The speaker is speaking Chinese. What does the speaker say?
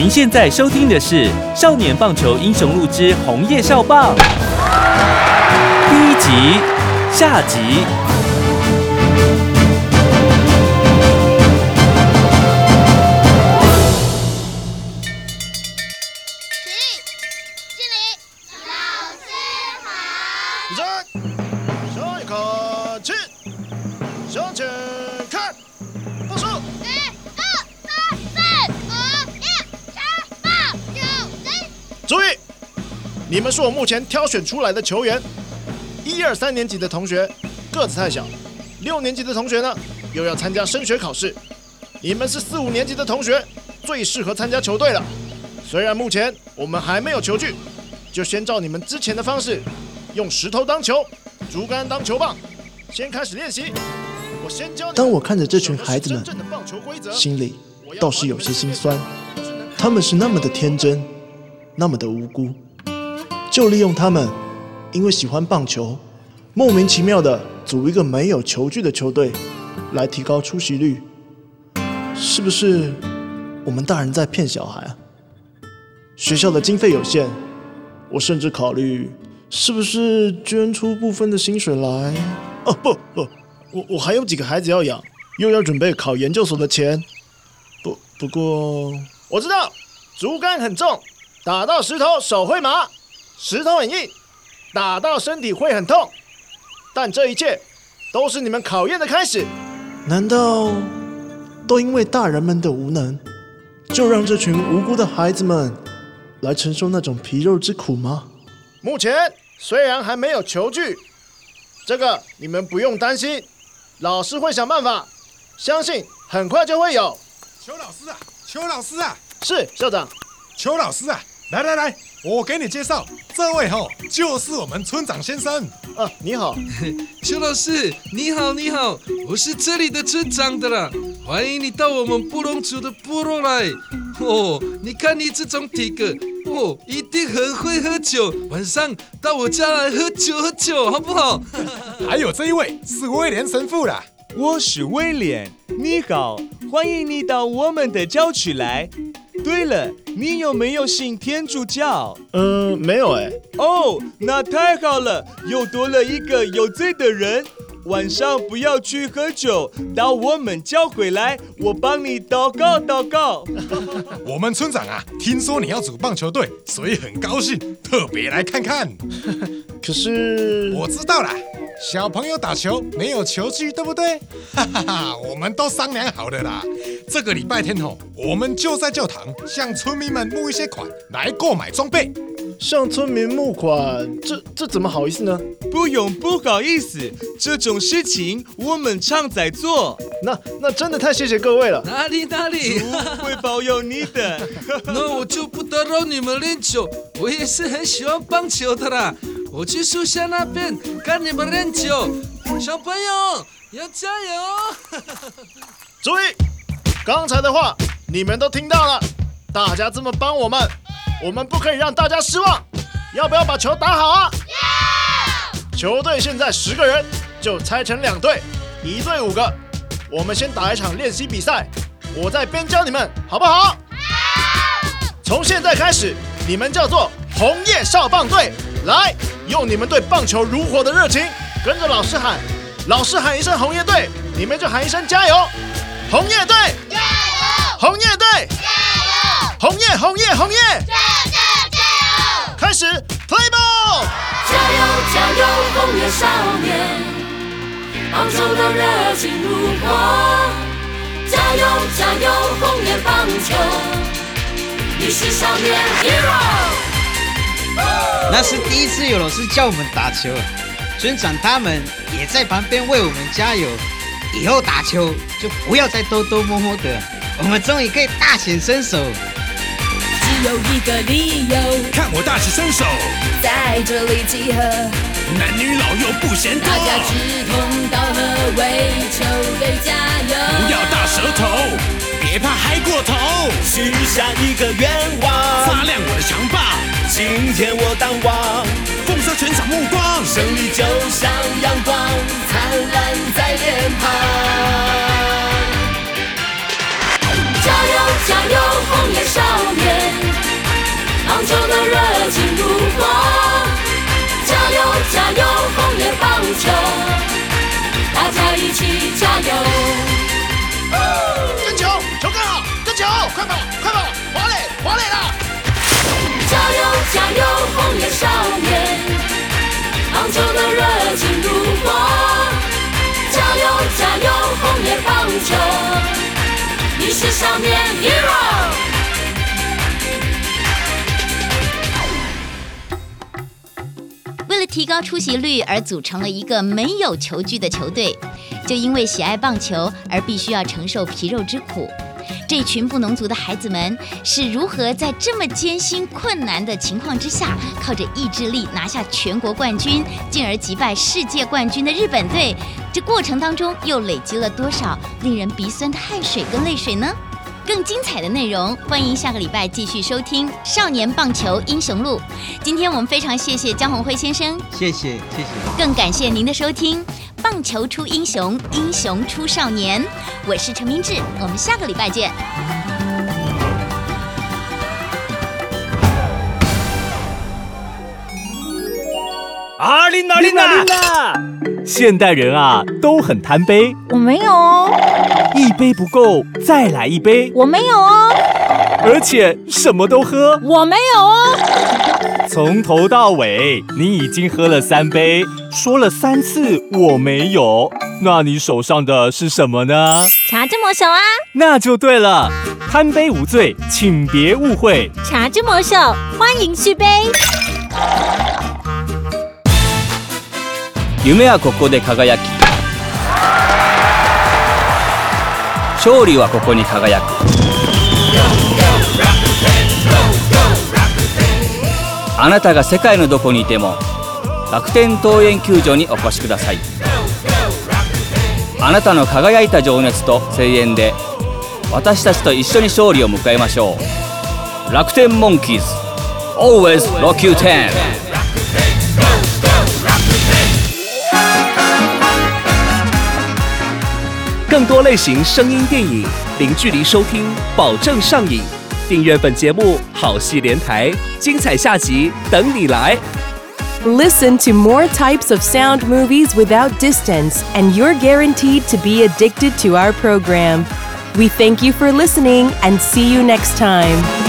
您现在收听的是《少年棒球英雄录之红叶少棒》第一集下集。起，敬礼，老师好。起身，下一口气，向前你们是我目前挑选出来的球员。一二三年级的同学个子太小，六年级的同学呢又要参加升学考试。你们是四五年级的同学，最适合参加球队了。虽然目前我们还没有球具，就先照你们之前的方式，用石头当球，竹竿当球棒，先开始练习。我先教当我看着这群孩子们心里倒是有些心酸。他们是那么的天真，那么的无辜，就利用他们，因为喜欢棒球，莫名其妙的组一个没有球具的球队，来提高出席率。是不是我们大人在骗小孩啊？学校的经费有限，我甚至考虑是不是捐出部分的薪水来。哦不不，我我还有几个孩子要养，又要准备考研究所的钱。不不过我知道，竹竿很重，打到石头手会麻；石头很硬，打到身体会很痛。但这一切都是你们考验的开始。难道都因为大人们的无能，就让这群无辜的孩子们来承受那种皮肉之苦吗？目前虽然还没有球具，这个你们不用担心，老师会想办法，相信很快就会有。邱老师啊，邱老师啊，是校长，邱老师啊，来来来，我给你介绍，这位吼就是我们村长先生。啊，你好，邱老师，你好，你好，我是这里的村长的啦，欢迎你到我们布隆族的部落来。哦，你看你这种体格，哦，一定很会喝酒，晚上到我家来喝酒喝酒，好不好？还有这一位是威廉神父啦。我是威廉，你好，欢迎你到我们的郊区来。对了，你有没有信天主教？嗯，没有哎，哦，那太好了，又多了一个有罪的人。晚上不要去喝酒，到我们教会来，我帮你祷告祷告。我们村长啊，听说你要组棒球队，所以很高兴，特别来看看。可是我知道啦，小朋友打球没有球具，对不对？哈哈哈，我们都商量好了啦。这个礼拜天吼，我们就在教堂向村民们募一些款来购买装备。向村民募款，这这怎么好意思呢？不用不好意思，这种事情我们常在做，那那真的太谢谢各位了。哪里哪里，会保佑你的。那我就不打扰你们练球，我也是很喜欢棒球的啦。我去树下那边看你们练球，小朋友要加油！注意，刚才的话你们都听到了，大家这么帮我们，我们不可以让大家失望。要不要把球打好啊？球队现在十个人，就拆成两队，一队五个。我们先打一场练习比赛，我再边教你们，好不好好？从现在开始，你们叫做红叶少棒队。来，用你们对棒球如火的热情，跟着老师喊，老师喊一声红叶队，你们就喊一声加油！红叶队，加油！红叶队，加油！红叶，红叶，红叶，加加加油！开始 play ball。加油加油，红叶少年，棒球的热情如火。加油加油，红叶棒球，你是少年 hero。那是第一次有老师叫我们打球，村长他们也在旁边为我们加油。以后打球就不要再偷偷摸摸的，我们终于可以大显身手。只有一个理由，看我大显身手，在这里集合，男女老幼不嫌多，大家志同道合，为球队加油。不要大舌头，别怕嗨过头，许下一个愿望，发亮我的强棒，今天我当王，放射全场目光，胜利就像阳光，灿烂在脸庞。加油加油，红叶少年，昂首的热情如火。加油加油，红叶棒球，大家一起加油。球。你是少年 hero。为了提高出席率而组成了一个没有球具的球队，就因为喜爱棒球而必须要承受皮肉之苦。这群布农族的孩子们是如何在这么艰辛困难的情况之下，靠着意志力拿下全国冠军，进而击败世界冠军的日本队？这过程当中又累积了多少令人鼻酸的汗水跟泪水呢？更精彩的内容，欢迎下个礼拜继续收听《少年棒球英雄录》。今天我们非常谢谢江宏辉先生，谢谢谢谢，更感谢您的收听。棒球出英雄，英雄出少年。我是陈明志，我们下个礼拜见。啊琳娜，琳娜，琳娜，现代人啊都很贪杯，我没有哦。一杯不够，再来一杯，我没有哦。而且什么都喝，我没有哦。从头到尾，你已经喝了三杯，说了三次我没有，那你手上的是什么呢？茶之魔手啊，那就对了，贪杯无罪，请别误会。茶之魔手，欢迎续杯。夢はここで輝き勝利はここに輝く あなたが世界のどこにいても楽天桃園球場にお越しください。あなたの輝いた情熱と声援で私たちと一緒に勝利を迎えましょう。楽天モンキーズ Always Rock You 10更多类型声音电影，零距离收听，保证上瘾。订阅本节目，好戏连台，精彩下集等你来。 Listen to more types of sound movies without distance, and you're guaranteed to be addicted to our program. We thank you for listening and see you next time.